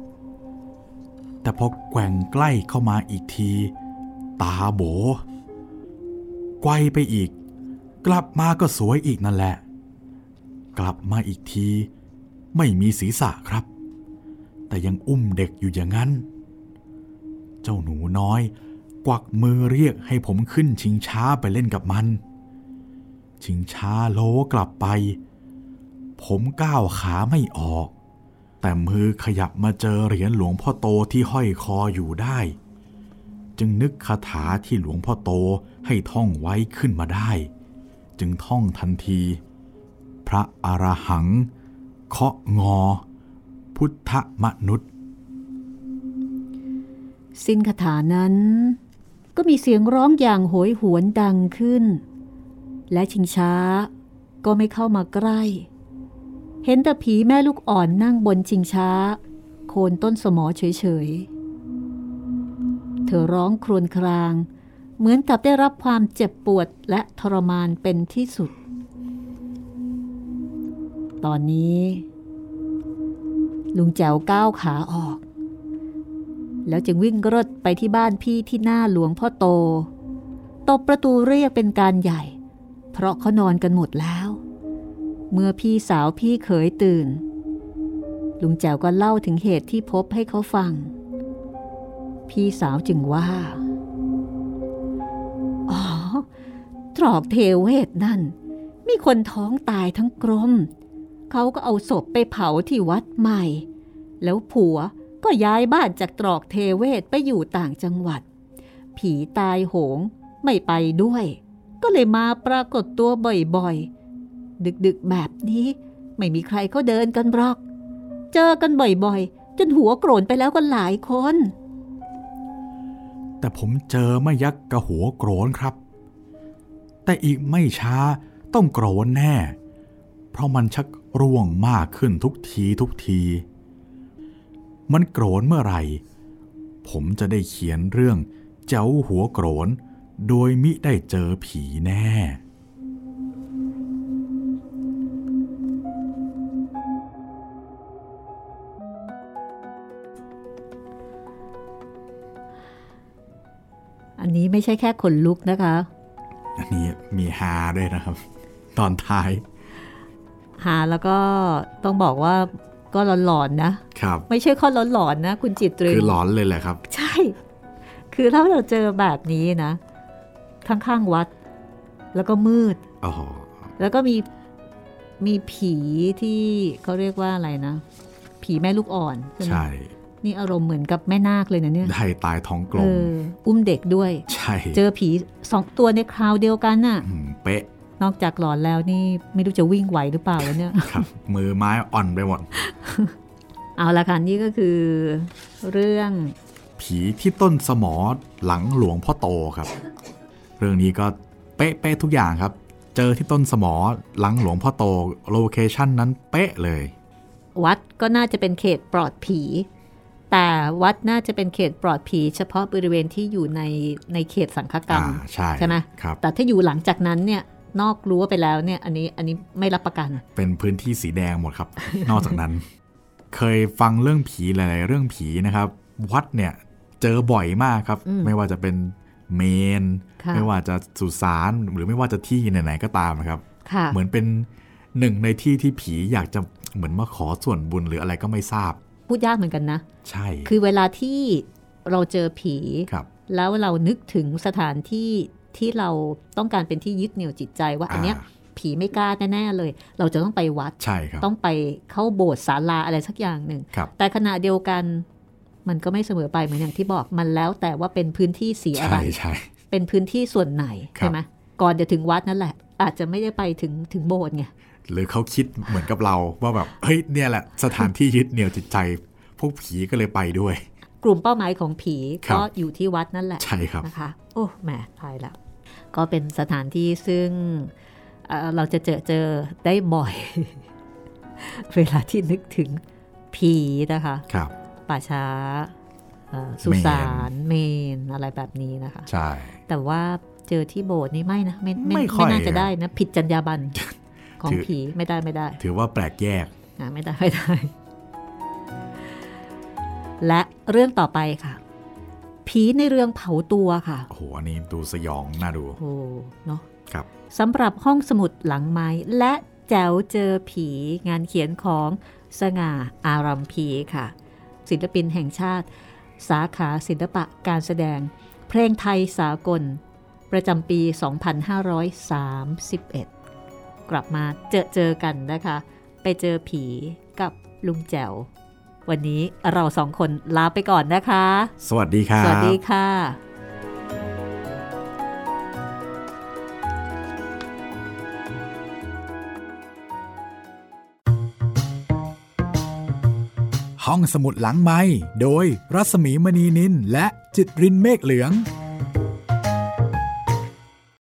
แต่พอแกว่งใกล้เข้ามาอีกที ตาโบไกวไปอีก กลับมาก็สวยอีกนั่นแหละ กลับมาอีกที ไม่มีศีรษะครับ แต่ยังอุ้มเด็กอยู่อย่างนั้น เจ้าหนูน้อยกวักมือเรียกให้ผมขึ้นชิงช้าไปเล่นกับมัน ชิงช้าโลกลับไป ผมก้าวขาไม่ออก แต่มือขยับมาเจอเหรียญหลวงพ่อโตที่ห้อยคออยู่ได้ จึงนึกคาถาที่หลวงพ่อโตให้ท่องไว้ขึ้นมาได้ จึงท่องทันที พระอรหัง เคาะงอ พุทธมนุษย์ สิ้นคาถานั้น ก็มีเสียงร้องอย่างโหยหวนดังขึ้น และชิงช้าก็ไม่เข้ามาใกล้ เห็นแต่ผีแม่ลูกอ่อนนั่งบนชิงช้า โคนต้นสมอเฉยๆ เธอร้องครวญคราง เหมือนกับได้รับความเจ็บปวดและทรมานเป็นที่สุด ตอนนี้ ลุงแจวก้าวขาออก แล้วจึงวิ่งรถไปที่บ้านพี่ที่หน้าหลวงพ่อโต ตบประตูเรียกเป็นการใหญ่ เพราะเขานอนกันหมดแล้ว เมื่อพี่สาวพี่เขยตื่น ลุงแจวก็เล่าถึงเหตุที่พบให้เขาฟัง พี่สาวจึงว่า อ๋อตรอกเทเวศนั่นมีคนท้องตายทั้งกรม เขาก็เอาศพไปเผาที่วัดใหม่ แล้วผัวก็ย้ายบ้านจากตรอกเทเวศไปอยู่ต่างจังหวัด ผีตายโหงไม่ไปด้วย ก็เลยมาปรากฏตัวบ่อยๆ ดึกๆแบบนี้ไม่มีใครเขาเดินกันหรอก เจอกันบ่อยๆ จนหัวโกรนไปแล้วก็หลายคน แต่ผมเจอไม่ยักษ์กระหัวโกรนครับ แต่อีกไม่ช้าต้องโกรนแน่ เพราะมันชัก ร่วงมากขึ้นทุกทีทุกที มันโกรนเมื่อไหร่ ผมจะได้เขียนเรื่องเจ้าหัวโกรนโดยมิได้เจอผีแน่ อันนี้ไม่ใช่แค่ขนลุกนะคะ อันนี้มีฮาด้วยนะครับ ตอนท้าย หาแล้วก็ต้องบอกว่าก็หลอนๆนะครับ ไม่ใช่ข้อหลอนๆนะ คุณจิตตรึงคือหลอนเลยแหละครับ ใช่ คือถ้าเราเจอแบบนี้นะ ข้างๆวัด แล้วก็มืดอ๋อแล้วก็มีมีผีที่เขาเรียกว่าอะไรนะ ผีแม่ลูกอ่อนใช่ไหมใช่นี่อารมณ์เหมือนกับแม่นาคเลยนะเนี่ย ได้ตายท้องกลเอมออุ้มเด็กด้วย ใช่ เจอผีสองตัวในคราวเดียวกันน่ะมเป๊ะ นอกจากหลอนแล้วนี่ไม่รู้จะวิ่งไหวหรือเปล่าแล้วเนี่ยครับมือไม้อ่อนไปหมด เอาละค่ะนี่ก็คือเรื่อง ผีที่ต้นสมอหลังหลวงพ่อโตครับ เรื่องนี้ก็เป๊ะเป๊ะทุกอย่างครับ เจอที่ต้นสมอหลังหลวงพ่อโตโลเคชั่นนั้นเป๊ะเลย วัดก็น่าจะเป็นเขตปลอดผีแต่วัดน่าจะเป็นเขตปลอดผีเฉพาะบริเวณที่อยู่ในในเขตสังฆกรรมอ่าใช่ใช่ไหมครับแต่ถ้าอยู่หลังจากนั้นเนี่ย นอกรั้วไปแล้วเนี่ย อันนี้อันนี้ไม่รับประกัน เป็นพื้นที่สีแดงหมดครับ นอกจากนั้น เคยฟังเรื่องผีหลาย ๆ เรื่องผีนะครับ วัดเนี่ยเจอบ่อยมากครับอืมไม่ว่าจะเป็นเมนค่ะไม่ว่าจะสุสานหรือไม่ว่าจะที่ไหน ๆ ก็ตามนะครับค่ะเหมือนเป็นหนึ่งในที่ที่ผีอยากจะเหมือนมาขอส่วนบุญหรืออะไรก็ไม่ทราบ พูดยากเหมือนกันนะ ใช่ คือเวลาที่เราเจอผีครับแล้วเรานึกถึงสถานที่ ที่เราต้องการเป็นที่ยึดเหนี่ยวจิตใจว่าอันเนี้ยอ่าผีไม่กล้าแน่ๆเลย เราจะต้องไปวัดใช่ครับต้องไปเข้าโบสถ์ศาลาอะไรสักอย่างหนึ่งครับแต่ขณะเดียวกันมันก็ไม่เสมอไปเหมือนอย่างที่บอกมันแล้วแต่ว่าเป็นพื้นที่สีอะไรใช่ใช่เป็นพื้นที่ส่วนไหนครับใช่ไหมก่อนจะถึงวัดนั่นแหละ อาจจะไม่ได้ไปถึงถึงโบสถ์ไงหรือเขาคิดเหมือนกับเราว่าแบบเฮ้ยเนี่ยแหละสถานที่ยึดเหนี่ยวจิตใจ พวกผีก็เลยไปด้วย กลุ่มเป้าหมายของผีครับก็อยู่ที่วัดนั่นแหละใช่ครับนะคะ โอ้แหมตายแล้ว ก็เป็นสถานที่ซึ่งเอ่อเราจะเจอเจอได้บ่อย เวลาที่นึกถึงผีนะคะครับป่าช้าเอ่อสุสานเมนอะไรแบบนี้นะคะ ใช่ แต่ว่าเจอที่โบสถ์นี่ไม่นะไม่ไม่ค่อยน่าจะได้นะ ผิดจรรยาบรรณของถือผีไม่ได้ไม่ได้ ถือว่าแปลกแยกอะไม่ได้ไม่ได้ และเรื่องต่อไปค่ะ ผีในเรื่องเผาตัวค่ะ โอ้โห อันนี้ดูสยองน่าดู โอ้เนาะครับสำหรับห้องสมุดหลังไม้ และแจ๋วเจอผีงานเขียนของสง่าอารัมพีค่ะ ศิลปินแห่งชาติ สาขาศิลปะการแสดง เพลงไทยสากล ประจำปี 2531 กลับมาเจอเจอกันนะคะ ไปเจอผีกับลุงแจ๋ว วันนี้เราสองคนลาไปก่อนนะคะ สวัสดีครับสวัสดีค่ะ ห้องสมุดหลังไม้โดยรัสมีมณีนินและจิตรินเมฆเหลือง